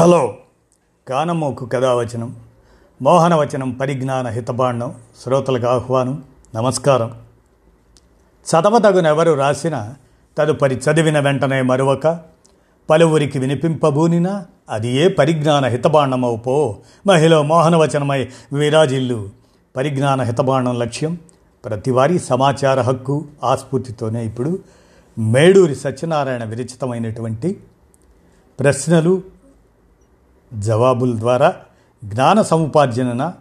Hello. కానమోకు కథావచనం మోహనవచనం పరిజ్ఞాన హితబాండం శ్రోతలకు ఆహ్వానం నమస్కారం. చదవదగునెవరు రాసిన తదుపరి చదివిన వెంటనే మరొక పలువురికి వినిపింపబూనినా అది ఏ పరిజ్ఞాన హితబాండమవు పో. మహిళ మోహనవచనమై విరాజిల్లు. పరిజ్ఞాన హితబాండం లక్ష్యం ప్రతివారీ సమాచార హక్కు ఆస్ఫూర్తితోనే ఇప్పుడు మేడూరి సత్యనారాయణ విరచితమైనటువంటి ప్రశ్నలు జవాబుల ద్వారా జ్ఞాన సముపార్జనన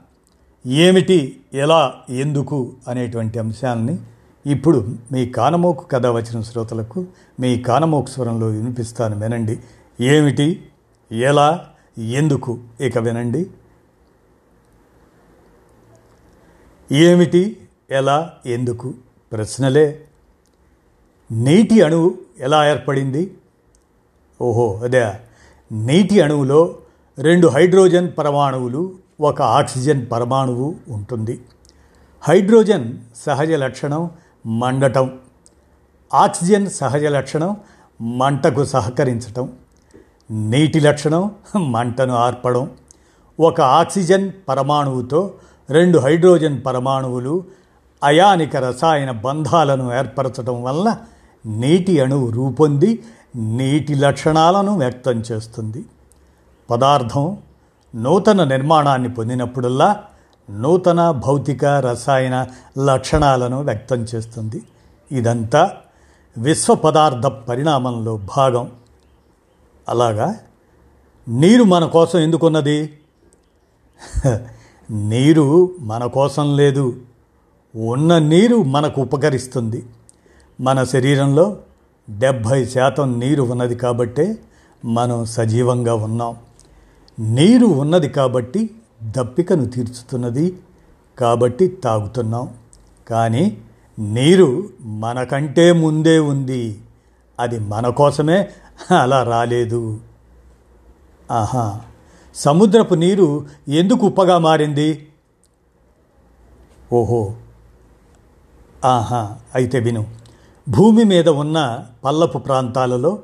ఏమిటి ఎలా ఎందుకు అనేటువంటి అంశాలని ఇప్పుడు మీ కానమోకు కథ వచ్చిన శ్రోతలకు మీ కానమోకు స్వరంలో వినిపిస్తాను వినండి. ఏమిటి ఎలా ఎందుకు ఇక వినండి. ఏమిటి ఎలా ఎందుకు ప్రశ్నలే. నీటి అణువు ఎలా ఏర్పడింది? ఓహో అదే. నీటి అణువులో రెండు హైడ్రోజన్ పరమాణువులు ఒక ఆక్సిజన్ పరమాణువు ఉంటుంది. హైడ్రోజన్ సహజ లక్షణం మండటం. ఆక్సిజన్ సహజ లక్షణం మంటకు సహకరించటం. నీటి లక్షణం మంటను ఆర్పడం. ఒక ఆక్సిజన్ పరమాణువుతో రెండు హైడ్రోజన్ పరమాణువులు అయానిక రసాయన బంధాలను ఏర్పరచడం వల్ల నీటి అణువు రూపొంది నీటి లక్షణాలను వ్యక్తం చేస్తుంది. పదార్థం నూతన నిర్మాణాన్ని పొందినప్పుడల్లా నూతన భౌతిక రసాయన లక్షణాలను వ్యక్తం చేస్తుంది. ఇదంతా విశ్వ పదార్థ పరిణామంలో భాగం. అలాగా? నీరు మన కోసం ఎందుకున్నది? నీరు మన కోసం లేదు. ఉన్న నీరు మనకు ఉపకరిస్తుంది. మన శరీరంలో డెబ్భై శాతం నీరు ఉన్నది కాబట్టే మనం సజీవంగా ఉన్నాం. నీరు ఉన్నది కాబట్టి దప్పికను తీర్చుతున్నది కాబట్టి తాగుతున్నాం. కానీ నీరు మనకంటే ముందే ఉంది. అది మన కోసమే అలా రాలేదు. ఆహా సముద్రపు నీరు ఎందుకు ఉప్పగా మారింది? ఓహో ఆహా అయితే విను. భూమి మీద ఉన్న పల్లపు ప్రాంతాలలో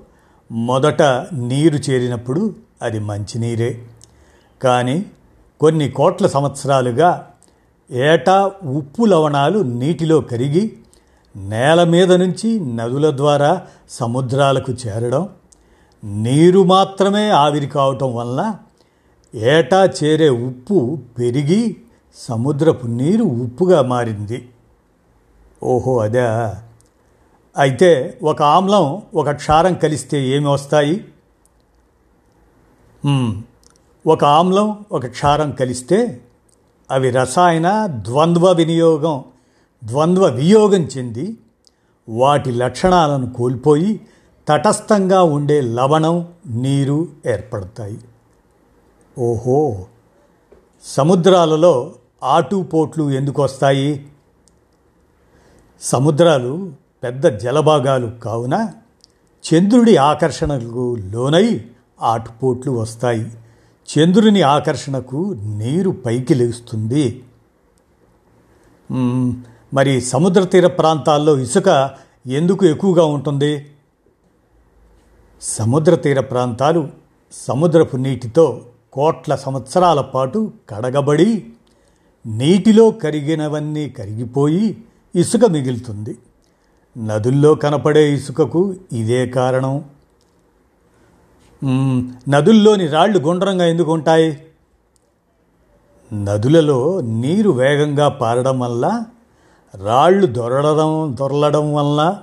మొదట నీరు చేరినప్పుడు అది మంచినీరే. కానీ కొన్ని కోట్ల సంవత్సరాలుగా ఏటా ఉప్పు లవణాలు నీటిలో కరిగి నేల మీద నుంచి నదుల ద్వారా సముద్రాలకు చేరడం నీరు మాత్రమే ఆవిరి కావటం వల్ల ఏటా చేరే ఉప్పు పెరిగి సముద్రపు నీరు ఉప్పుగా మారింది. ఓహో అదే. అయితే ఒక ఆమ్లం ఒక క్షారం కలిస్తే ఏమి వస్తాయి? ఒక ఆమ్లం ఒక క్షారం కలిస్తే అవి రసాయన ద్వంద్వ వినియోగం ద్వంద్వ వియోగం చెంది వాటి లక్షణాలను కోల్పోయి తటస్థంగా ఉండే లవణం నీరు ఏర్పడతాయి. ఓహో! సముద్రాలలో ఆటుపోట్లు ఎందుకు వస్తాయి? సముద్రాలు పెద్ద జలభాగాలు కావున చంద్రుడి ఆకర్షణకు లోనై ఆటుపోట్లు వస్తాయి. చంద్రుని ఆకర్షణకు నీరు పైకి లేస్తుంది. మరి సముద్ర తీర ప్రాంతాల్లో ఇసుక ఎందుకు ఎక్కువగా ఉంటుంది? సముద్ర తీర ప్రాంతాలు సముద్రపు నీటితో కోట్ల సంవత్సరాల పాటు కడగబడి నీటిలో కరిగినవన్నీ కరిగిపోయి ఇసుక మిగులుతుంది. నదుల్లో కనపడే ఇసుకకు ఇదే కారణం. నదుల్లోని రాళ్ళు గుండ్రంగా ఎందుకు ఉంటాయి? నదులలో నీరు వేగంగా పారడం వల్ల రాళ్ళు దొరలడం దొరలడం వల్ల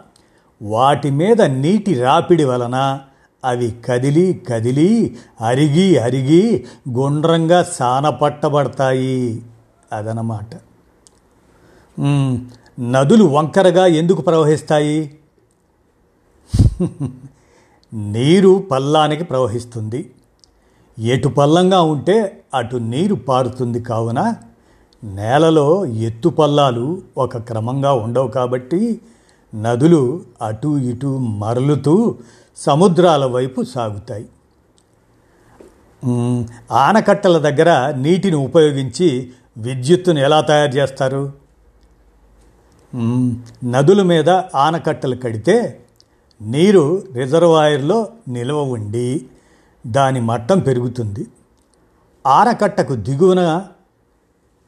వాటి మీద నీటి రాపిడి వలన అవి కదిలి కదిలి అరిగి అరిగి గుండ్రంగా సానపట్టబడతాయి అదనమాట. నదులు వంకరగా ఎందుకు ప్రవహిస్తాయి? నీరు పల్లానికి ప్రవహిస్తుంది. ఎటు పల్లంగా ఉంటే అటు నీరు పారుతుంది కావున నేలలో ఎత్తు పల్లాలు ఒక క్రమంగా ఉండవు కాబట్టి నదులు అటు ఇటు మరలుతూ సముద్రాల వైపు సాగుతాయి. ఆనకట్టల దగ్గర నీటిని ఉపయోగించి విద్యుత్తును ఎలా తయారు చేస్తారు? నదుల మీద ఆనకట్టలు కడితే నీరు రిజర్వాయర్లో నిల్వ ఉండి దాని మట్టం పెరుగుతుంది. ఆనకట్టకు దిగువన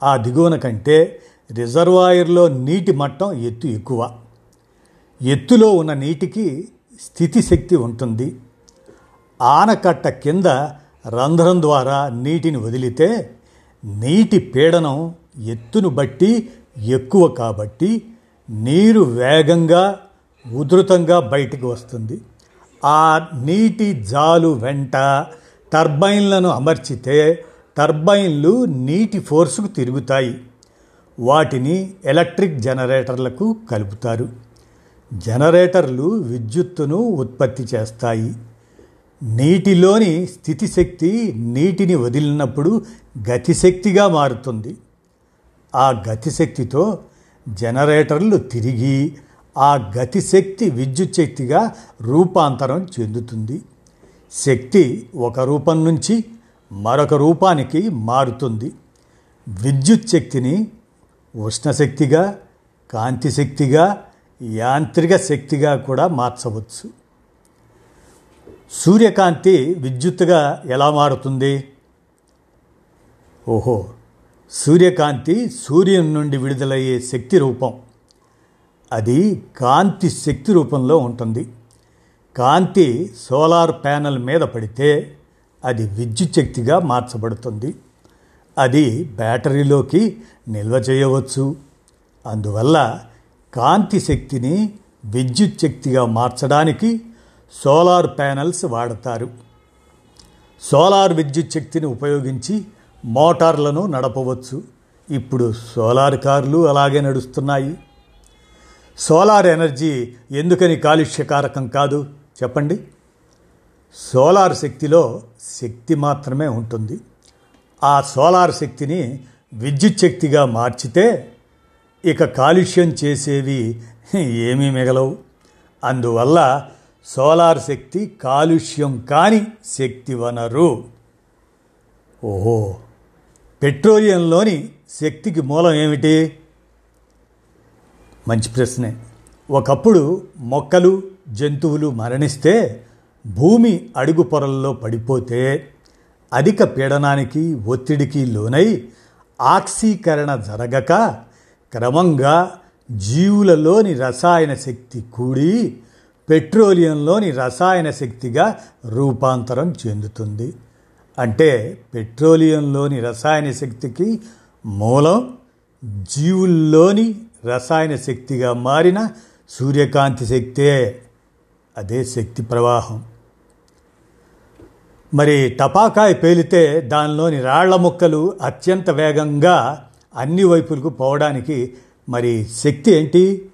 ఆ దిగువన కంటే రిజర్వాయర్లో నీటి మట్టం ఎత్తు ఎక్కువ. ఎత్తులో ఉన్న నీటికి స్థితి శక్తి ఉంటుంది. ఆనకట్ట కింద రంధ్రం ద్వారా నీటిని వదిలితే నీటి పీడనం ఎత్తును బట్టి ఎక్కువ కాబట్టి నీరు వేగంగా ఉధృతంగా బయటికి వస్తుంది. ఆ నీటి జాలు వెంట టర్బైన్లను అమర్చితే టర్బైన్లు నీటి ఫోర్సుకు తిరుగుతాయి. వాటిని ఎలక్ట్రిక్ జనరేటర్లకు కలుపుతారు. జనరేటర్లు విద్యుత్తును ఉత్పత్తి చేస్తాయి. నీటిలోని స్థితిశక్తి నీటిని వదిలినప్పుడు గతిశక్తిగా మారుతుంది. ఆ గతిశక్తితో జనరేటర్లు తిరిగి ఆ గతిశక్తి విద్యుత్ శక్తిగా రూపాంతరం చెందుతుంది. శక్తి ఒక రూపం నుంచి మరొక రూపానికి మారుతుంది. విద్యుత్ శక్తిని ఉష్ణశక్తిగా కాంతి శక్తిగా యాంత్రిక శక్తిగా కూడా మార్చవచ్చు. సూర్యకాంతి విద్యుత్తుగా ఎలా మారుతుంది? ఓహో సూర్యకాంతి సూర్యుని నుండి విడుదలయ్యే శక్తి రూపం. అది కాంతి శక్తి రూపంలో ఉంటుంది. కాంతి సోలార్ ప్యానెల్ మీద పడితే అది విద్యుత్ శక్తిగా మార్చబడుతుంది. అది బ్యాటరీలోకి నిల్వ చేయవచ్చు. అందువల్ల కాంతి శక్తిని విద్యుత్ శక్తిగా మార్చడానికి సోలార్ ప్యానెల్స్ వాడతారు. సోలార్ విద్యుత్ శక్తిని ఉపయోగించి మోటార్లను నడపవచ్చు. ఇప్పుడు సోలార్ కార్లు అలాగే నడుస్తున్నాయి. సోలార్ ఎనర్జీ ఎందుకని కాలుష్యకారకం కాదు? చెప్పండి. సోలార్ శక్తిలో శక్తి మాత్రమే ఉంటుంది. ఆ సోలార్ శక్తిని విద్యుత్ శక్తిగా మార్చితే ఇక కాలుష్యం చేసేవి ఏమీ మిగలవు. అందువల్ల సోలార్ శక్తి కాలుష్యం కాని శక్తి వనరు. ఓహో! పెట్రోలియంలోని శక్తికి మూలం ఏమిటి? మంచి ప్రశ్నే. ఒకప్పుడు మొక్కలు జంతువులు మరణిస్తే భూమి అడుగు పొరల్లో పడిపోతే అధిక పీడనానికి ఒత్తిడికి లోనై ఆక్సీకరణ జరగక క్రమంగా జీవులలోని రసాయన శక్తి కూడి పెట్రోలియంలోని రసాయన శక్తిగా రూపాంతరం చెందుతుంది. అంటే పెట్రోలియంలోని రసాయన శక్తికి మూలం జీవుల్లోని రసాయన శక్తిగా మారిన సూర్యకాంతి శక్తే. అదే శక్తి ప్రవాహం. మరి టపాకాయ పేలితే దానిలోని రాళ్ళ ముక్కలు అత్యంత వేగంగా అన్ని వైపులకు పోవడానికి మరి శక్తి ఏంటి?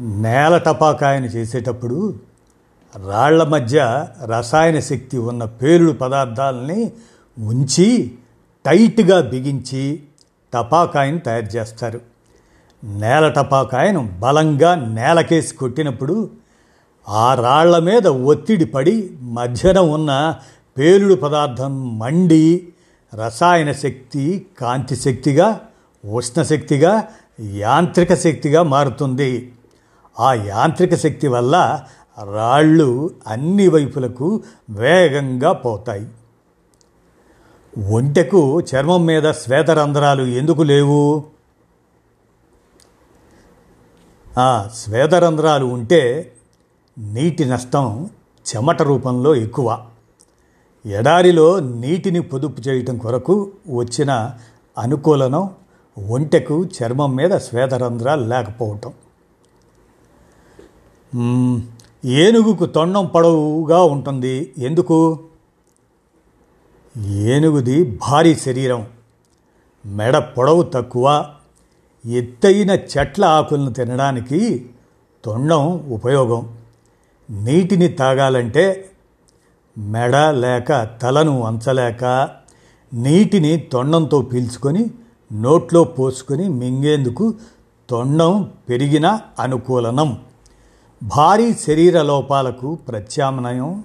నేల టపాకాయను చేసేటప్పుడు రాళ్ళ మధ్య రసాయన శక్తి ఉన్న పేలుడు పదార్థాలని ఉంచి టైట్గా బిగించి టపాకాయను తయారు చేస్తారు. నేల టపాకాయను బలంగా నేలకేసి కొట్టినప్పుడు ఆ రాళ్ళ మీద ఒత్తిడి పడి మధ్యన ఉన్న పేలుడు పదార్థం మండి రసాయన శక్తి కాంతి శక్తిగా ఉష్ణశక్తిగా యాంత్రిక శక్తిగా మారుతుంది. ఆ యాంత్రిక శక్తి వల్ల రాళ్ళు అన్ని వైపులకు వేగంగా పోతాయి. ఒంటెకు చర్మం మీద శ్వేతరంధ్రాలు ఎందుకు లేవు? ఆ శ్వేతరంధ్రాలు ఉంటే నీటి నష్టం చెమట రూపంలో ఎక్కువ. ఎడారిలో నీటిని పొదుపు చేయటం కొరకు వచ్చిన అనుకూలనం ఒంటెకు చర్మం మీద శ్వేతరంధ్రాలు లేకపోవటం. ఏనుగుకు తొండం పొడవుగా ఉంటుంది. ఎందుకు? ఏనుగుది భారీ శరీరం. మెడ పొడవు తక్కువ. ఎత్తైన చెట్ల ఆకులను తినడానికి తొండం ఉపయోగం. నీటిని తాగాలంటే మెడ లేక తలను వంచలేక నీటిని తొండంతో పీల్చుకొని నోట్లో పోసుకొని మింగేందుకు తొండం పెరిగిన అనుకూలనం. భారీ శరీర లోపాలకు ప్రత్యామ్నాయం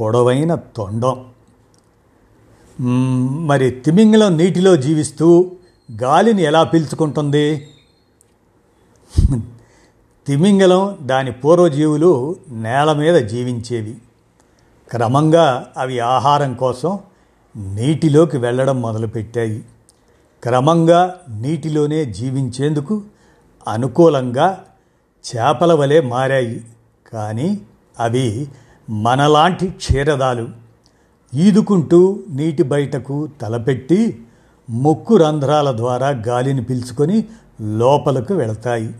పొడవైన తొండం. మరి తిమింగలం నీటిలో జీవిస్తూ గాలిని ఎలా పీల్చుకుంటుంది? తిమింగలం దాని పూర్వజీవులు నేల మీద జీవించేవి. క్రమంగా అవి ఆహారం కోసం నీటిలోకి వెళ్ళడం మొదలుపెట్టాయి. క్రమంగా నీటిలోనే జీవించేందుకు అనుకూలంగా చేపల వలె మారాయి. కానీ అవి మనలాంటి క్షీరదాలు. ఈదుకుంటూ నీటి బయటకు తలపెట్టి ముక్కు రంధ్రాల ద్వారా గాలిని పీల్చుకొని లోపలకు వెళతాయి.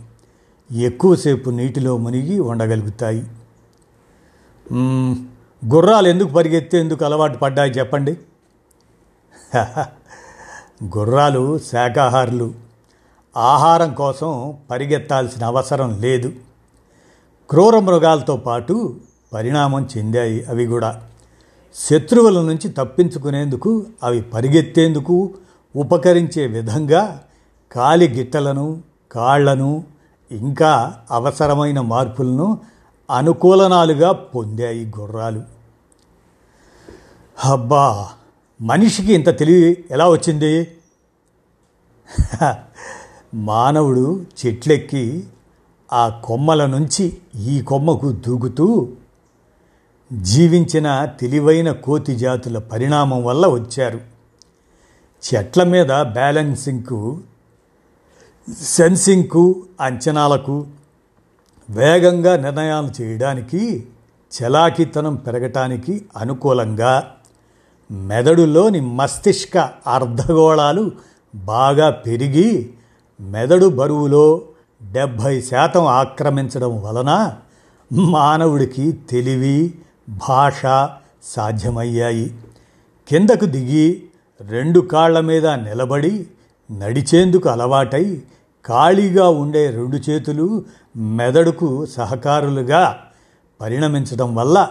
ఎక్కువసేపు నీటిలో మునిగి ఉండగలుగుతాయి. గుర్రాలు ఎందుకు పరిగెత్తేందుకు అలవాటు పడ్డాయి చెప్పండి? గుర్రాలు శాకాహారులు. ఆహారం కోసం పరిగెత్తాల్సిన అవసరం లేదు. క్రూర మృగాలతో పాటు పరిణామం చెందాయి అవి కూడా. శత్రువుల నుంచి తప్పించుకునేందుకు అవి పరిగెత్తేందుకు ఉపకరించే విధంగా కాలి గిట్టలను కాళ్ళను ఇంకా అవసరమైన మార్పులను అనుకూలనాలుగా పొందాయి గుర్రాలు. అబ్బా! మనిషికి ఇంత తెలివి ఎలా వచ్చింది? మానవుడు చెట్లెక్కి ఆ కొమ్మల నుంచి ఈ కొమ్మకు దూకుతూ జీవించిన తెలివైన కోతి జాతుల పరిణామం వల్ల వచ్చారు. చెట్ల మీద బ్యాలెన్సింగ్కు సెన్సింగ్కు అంచనాలకు వేగంగా నిర్ణయాలు చేయడానికి చలాకితనం పెరగటానికి అనుకూలంగా మెదడులోని మస్తిష్క అర్ధగోళాలు బాగా పెరిగి మెదడు బరువులో డెబ్భై శాతం ఆక్రమించడం వలన మానవుడికి తెలివి భాష సాధ్యమయ్యాయి. కిందకు దిగి రెండు కాళ్ళ మీద నిలబడి నడిచేందుకు అలవాటై ఖాళీగా ఉండే రెండు చేతులు మెదడుకు సహకారులుగా పరిణమించడం వల్ల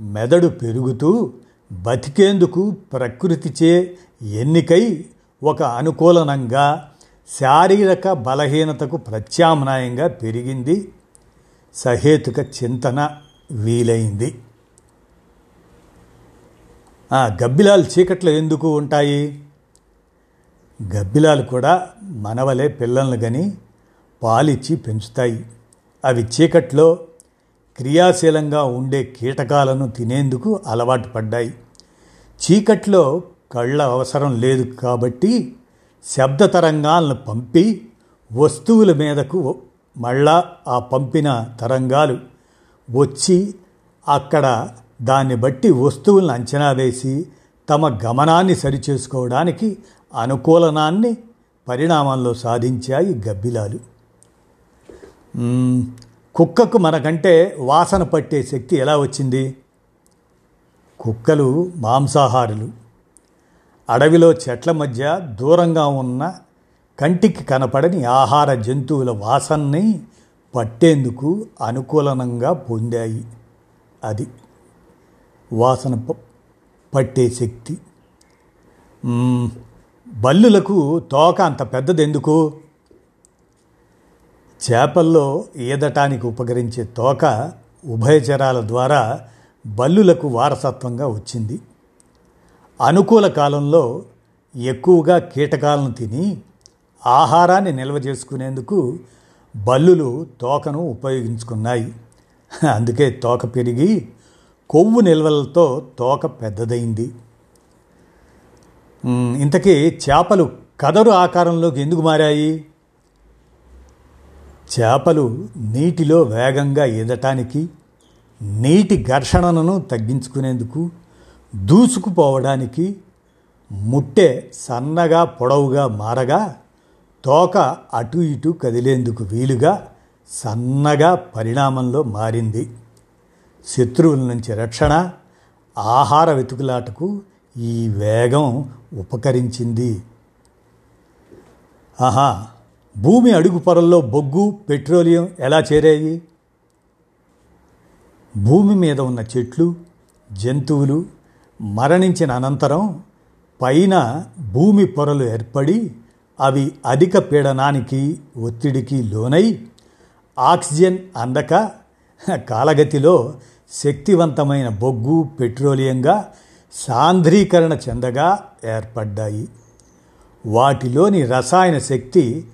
మెదడు పెరుగుతూ బతికేందుకు ప్రకృతిచే ఎన్నికై ఒక అనుకూలనంగా శారీరక బలహీనతకు ప్రత్యామ్నాయంగా పెరిగింది. సహేతుక చింతన వీలైంది. ఆ గబ్బిలాలు చీకట్లో ఎందుకు ఉంటాయి? గబ్బిలాలు కూడా మనవలే పిల్లలను గని పాలిచ్చి పెంచుతాయి. అవి చీకట్లో క్రియాశీలంగా ఉండే కీటకాలను తినేందుకు అలవాటు పడ్డాయి. చీకట్లో కళ్ళ అవసరం లేదు కాబట్టి శబ్ద తరంగాలను పంపి వస్తువుల మీదకు మళ్ళా ఆ పంపిన తరంగాలు వచ్చి అక్కడ దాన్ని బట్టి వస్తువులను అంచనా వేసి తమ గమనాన్ని సరిచేసుకోవడానికి అనుకూలనాన్ని పరిణామంలో సాధించాయి గబ్బిలాలు. కుక్కకు మనకంటే వాసన పట్టే శక్తి ఎలా వచ్చింది? కుక్కలు మాంసాహారులు. అడవిలో చెట్ల మధ్య దూరంగా ఉన్న కంటికి కనపడని ఆహార జంతువుల వాసనని పట్టేందుకు అనుకూలనంగా పొందాయి. అది వాసన ప- పట్టే శక్తి. బల్లులకు తోక అంత పెద్దది ఎందుకు చేపల్లో ఈదటానికి ఉపకరించే తోక ఉభయచరాల ద్వారా బల్లులకు వారసత్వంగా వచ్చింది. అనుకూల కాలంలో ఎక్కువగా కీటకాలను తిని ఆహారాన్ని నిల్వ చేసుకునేందుకు బల్లులు తోకను ఉపయోగించుకున్నాయి. అందుకే తోక పెరిగి కొవ్వు నిల్వలతో తోక పెద్దదైంది. ఇంతకీ చేపలు కదరు ఆకారంలోకి ఎందుకు మారాయి? చేపలు నీటిలో వేగంగా ఈదటానికి నీటి ఘర్షణను తగ్గించుకునేందుకు దూసుకుపోవడానికి ముట్టె సన్నగా పొడవుగా మారగా తోక అటు ఇటు కదిలేందుకు వీలుగా సన్నగా పరిణామంలో మారింది. శత్రువుల నుంచి రక్షణ ఆహార వెతుకులాటకు ఈ వేగం ఉపకరించింది. ఆహా భూమి అడుగు పొరల్లో బొగ్గు పెట్రోలియం ఎలా చేరాయి? భూమి మీద ఉన్న చెట్లు జంతువులు మరణించిన అనంతరం పైన భూమి పొరలు ఏర్పడి అవి అధిక పీడనానికి ఒత్తిడికి లోనై ఆక్సిజన్ అందక కాలగతిలో శక్తివంతమైన బొగ్గు పెట్రోలియంగా సాంద్రీకరణ చెందగా ఏర్పడ్డాయి. వాటిలోని రసాయన శక్తి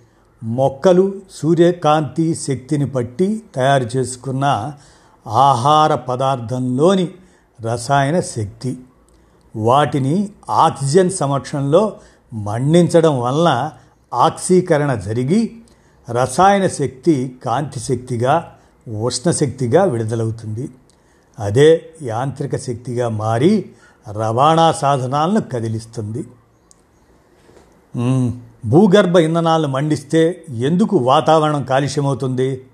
మొక్కలు సూర్యకాంతి శక్తిని పట్టి తయారు చేసుకున్న ఆహార పదార్థంలోని రసాయన శక్తి. వాటిని ఆక్సిజన్ సమక్షంలో మండించడం వలన ఆక్సీకరణ జరిగి రసాయన శక్తి కాంతి శక్తిగా ఉష్ణశక్తిగా విడుదలవుతుంది. అదే యాంత్రిక శక్తిగా మారి రవాణా సాధనాలను కదిలిస్తుంది. భూగర్భ ఇంధనాలను మండిస్తే ఎందుకు వాతావరణం కాలుష్యమవుతుంది?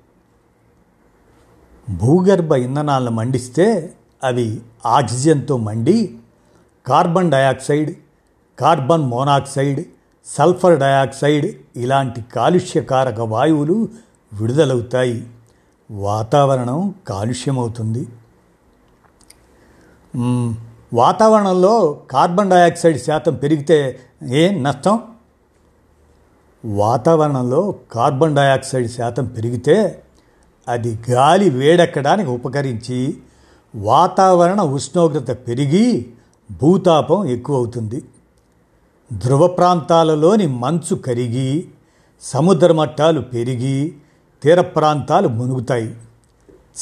భూగర్భ ఇంధనాలను మండిస్తే అవి ఆక్సిజన్తో మండి carbon dioxide carbon monoxide sulphur dioxide ఇలాంటి కాలుష్యకారక వాయువులు విడుదలవుతాయి. వాతావరణం కాలుష్యమవుతుంది. వాతావరణంలో కార్బన్ డయాక్సైడ్ శాతం పెరిగితే ఏం నష్టం? వాతావరణంలో కార్బన్ డయాక్సైడ్ శాతం పెరిగితే అది గాలి వేడెక్కడానికి ఉపకరించి వాతావరణ ఉష్ణోగ్రత పెరిగి భూతాపం ఎక్కువవుతుంది. ధ్రువ ప్రాంతాలలోని మంచు కరిగి సముద్ర మట్టాలు పెరిగి తీర ప్రాంతాలు మునుగుతాయి.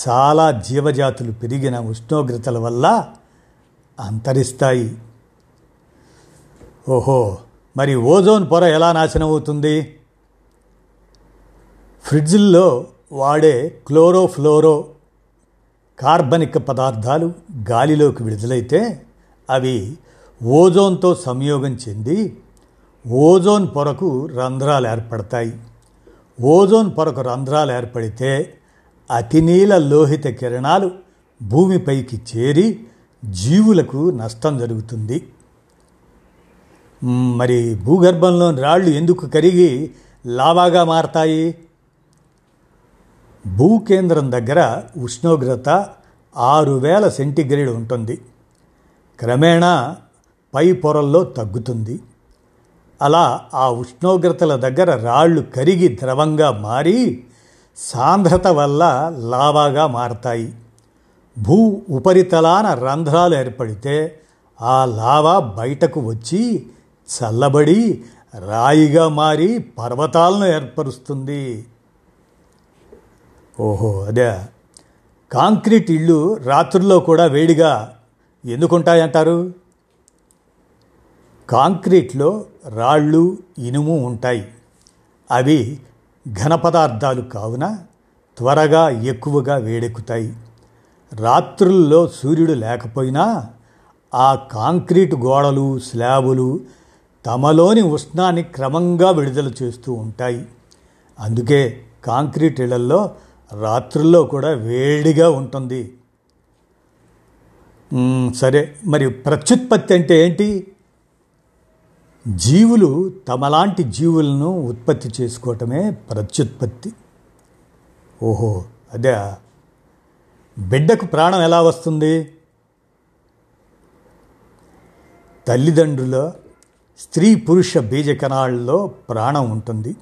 చాలా జీవజాతులు పెరిగిన ఉష్ణోగ్రతల వల్ల అంతరిస్తాయి. ఓహో మరి ఓజోన్ పొర ఎలా నాశనం అవుతుంది ఫ్రిడ్జ్ల్లో వాడే క్లోరోఫ్లోరో కార్బనిక్ పదార్థాలు గాలిలోకి విడుదలైతే అవి ఓజోన్తో సంయోగం చెంది ఓజోన్ పొరకు రంధ్రాలు ఏర్పడతాయి. ఓజోన్ పొరకు రంధ్రాలు ఏర్పడితే అతినీల లోహిత కిరణాలు భూమిపైకి చేరి జీవులకు నష్టం జరుగుతుంది. మరి భూగర్భంలోని రాళ్ళు ఎందుకు కరిగి లావాగా మారతాయి? భూకేంద్రం దగ్గర ఉష్ణోగ్రత ఆరు వేల సెంటీగ్రేడ్ ఉంటుంది. క్రమేణా పై పొరల్లో తగ్గుతుంది. అలా ఆ ఉష్ణోగ్రతల దగ్గర రాళ్ళు కరిగి ద్రవంగా మారి సాంద్రత వల్ల లావాగా మారతాయి. భూ ఉపరితలాన రంధ్రాలు ఏర్పడితే ఆ లావా బయటకు వచ్చి చల్లబడి రాయిగా మారి పర్వతాలను ఏర్పరుస్తుంది. ఓహో అదే. కాంక్రీట్ ఇళ్ళు రాత్రుల్లో కూడా వేడిగా ఎందుకుంటాయంటారు? కాంక్రీట్లో రాళ్ళు ఇనుము ఉంటాయి. అవి ఘన పదార్థాలు కావున త్వరగా ఎక్కువగా వేడెక్కుతాయి. రాత్రుల్లో సూర్యుడు లేకపోయినా ఆ కాంక్రీట్ గోడలు స్లాబులు తమలోని ఉష్ణాన్ని క్రమంగా విడుదల చేస్తూ ఉంటాయి. అందుకే కాంక్రీట్ ఇళ్ళల్లో రాత్రుల్లో కూడా వేడిగా ఉంటుంది. సరే మరి ప్రత్యుత్పత్తి అంటే ఏంటి? జీవులు తమలాంటి జీవులను ఉత్పత్తి చేసుకోవటమే ప్రత్యుత్పత్తి. ఓహో అదే బిడ్డకు ప్రాణం ఎలా వస్తుంది? తల్లిదండ్రుల స్త్రీ పురుష బీజ కణాల్లో ప్రాణం ఉంటుంది.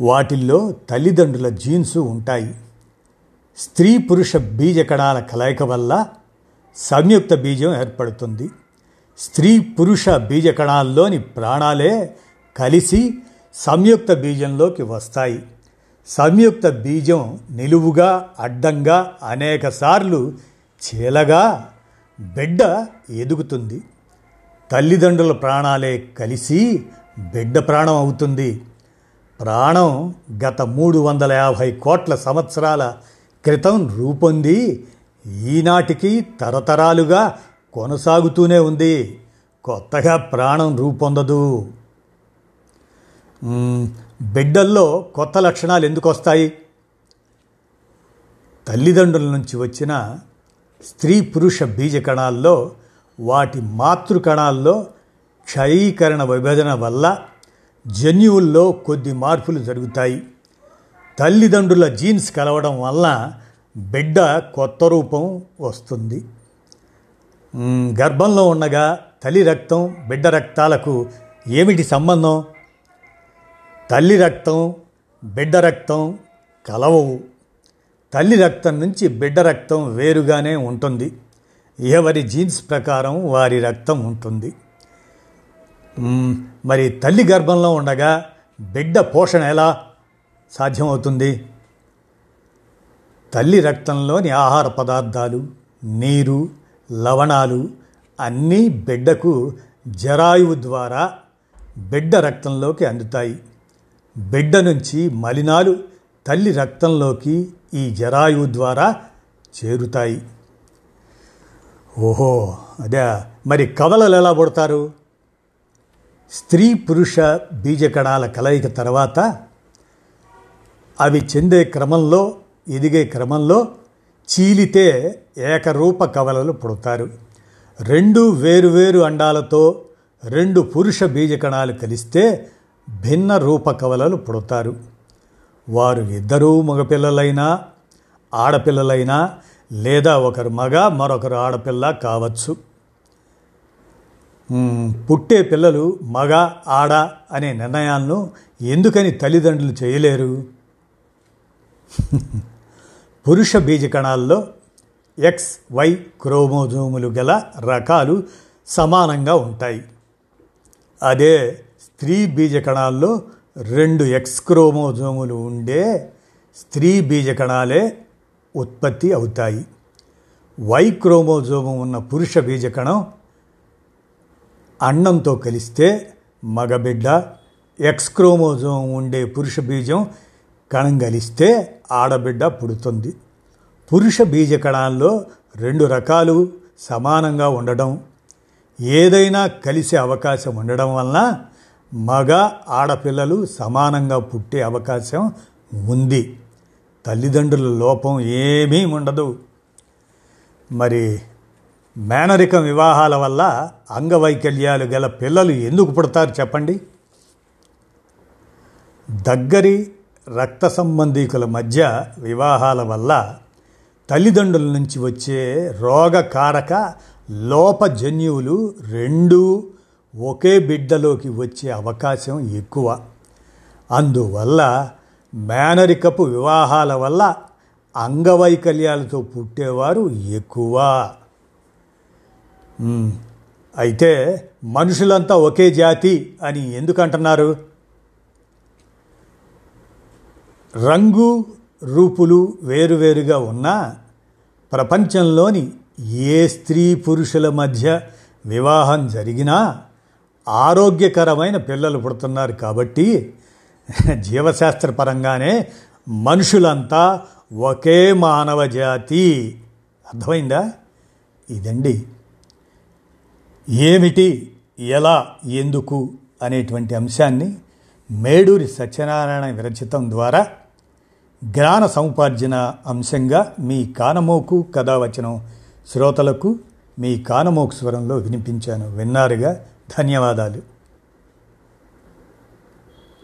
వాటిల్లో తల్లిదండ్రుల జీన్స్ ఉంటాయి. స్త్రీ పురుష బీజ కణాల కలయిక వల్ల సంయుక్త బీజం ఏర్పడుతుంది. స్త్రీ పురుష బీజ కణాల్లోని ప్రాణాలే కలిసి సంయుక్త బీజంలోకి వస్తాయి. సంయుక్త బీజం నిలువుగా అడ్డంగా అనేకసార్లు చీలగా బిడ్డ ఎదుగుతుంది. తల్లిదండ్రుల ప్రాణాలే కలిసి బిడ్డ ప్రాణం అవుతుంది. ప్రాణం గత మూడు వందల యాభై కోట్ల సంవత్సరాల క్రితం రూపొంది. ఈనాటికి తరతరాలుగా కొనసాగుతూనే ఉంది. కొత్తగా ప్రాణం రూపొందదు. బిడ్డల్లో కొత్త లక్షణాలు ఎందుకు వస్తాయి? తల్లిదండ్రుల నుంచి వచ్చిన స్త్రీ పురుష బీజ కణాల్లో వాటి మాతృ కణాల్లో క్షయీకరణ విభజన వల్ల జన్యువుల్లో కొద్ది మార్పులు జరుగుతాయి. తల్లిదండ్రుల జీన్స్ కలవడం వల్ల బిడ్డ కొత్త రూపం వస్తుంది. గర్భంలో ఉండగా తల్లి రక్తం బిడ్డ రక్తాలకు ఏమిటి సంబంధం? తల్లి రక్తం బిడ్డ రక్తం కలవవు. తల్లి రక్తం నుంచి బిడ్డ రక్తం వేరుగానే ఉంటుంది. ఎవరి జీన్స్ ప్రకారం వారి రక్తం ఉంటుంది. మరి తల్లి గర్భంలో ఉండగా బిడ్డ పోషణ ఎలా సాధ్యమవుతుంది? తల్లి రక్తంలోని ఆహార పదార్థాలు నీరు లవణాలు అన్నీ బిడ్డకు జరాయువు ద్వారా బిడ్డ రక్తంలోకి అందుతాయి. బిడ్డ నుంచి మలినాలు తల్లి రక్తంలోకి ఈ జరాయువు ద్వారా చేరుతాయి. ఓహో అదే మరి కవలలు ఎలా పుడతారు? స్త్రీ పురుష బీజకణాల కలయిక తర్వాత అవి చెందే క్రమంలో ఎదిగే క్రమంలో చీలితే ఏకరూప కవలలు పుడతారు. రెండు వేరువేరు అండాలతో రెండు పురుష బీజకణాలు కలిస్తే భిన్న రూప కవలలు పుడతారు. వారు ఇద్దరూ మగపిల్లలైనా ఆడపిల్లలైనా లేదా ఒకరు మగ మరొకరు ఆడపిల్ల కావచ్చు. పుట్టే పిల్లలు మగ ఆడ అనే నిర్ణయాలను ఎందుకని తల్లిదండ్రులు చేయలేరు? పురుష బీజకణాల్లో ఎక్స్ వై క్రోమోజోములు గల రకాలు సమానంగా ఉంటాయి. అదే స్త్రీ బీజకణాల్లో రెండు ఎక్స్ క్రోమోజోములు ఉండే స్త్రీ బీజకణాలే ఉత్పత్తి అవుతాయి. వై క్రోమోజోము ఉన్న పురుష బీజకణం అన్నంతో కలిస్తే మగబిడ్డ ఎక్స్ క్రోమోజోమ్ ఉండే పురుష బీజం కణం కలిస్తే ఆడబిడ్డ పుడుతుంది. పురుష బీజ కణాల్లో రెండు రకాలు సమానంగా ఉండడం ఏదైనా కలిసే అవకాశం ఉండడం వలన మగ ఆడపిల్లలు సమానంగా పుట్టే అవకాశం ఉంది. తల్లిదండ్రుల లోపం ఏమీ ఉండదు. మరి మేనరికం వివాహాల వల్ల అంగవైకల్యాలు గల పిల్లలు ఎందుకు పుడతారు చెప్పండి? దగ్గరి రక్త సంబంధీకుల మధ్య వివాహాల వల్ల తల్లిదండ్రుల నుంచి వచ్చే రోగకారక లోపజన్యువులు రెండు ఒకే బిడ్డలోకి వచ్చే అవకాశం ఎక్కువ. అందువల్ల మేనరికపు వివాహాల వల్ల అంగవైకల్యాలతో పుట్టేవారు ఎక్కువ. అయితే మనుషులంతా ఒకే జాతి అని ఎందుకంటున్నారు? రంగు రూపులు వేరువేరుగా ఉన్నా ప్రపంచంలోని ఏ స్త్రీ పురుషుల మధ్య వివాహం జరిగినా ఆరోగ్యకరమైన పిల్లలు పుడుతున్నారు కాబట్టి జీవశాస్త్రపరంగానే మనుషులంతా ఒకే మానవ జాతి. అర్థమైందా? ఇదండి. ఏమిటి ఎలా ఎందుకు అనేటువంటి అంశాన్ని మేడూరి సత్యనారాయణ విరచితం ద్వారా జ్ఞాన సముపార్జన అంశంగా మీ కానమోకు కథావచనం శ్రోతలకు మీ కానమోకు స్వరంలో వినిపించాను. విన్నారుగా? ధన్యవాదాలు.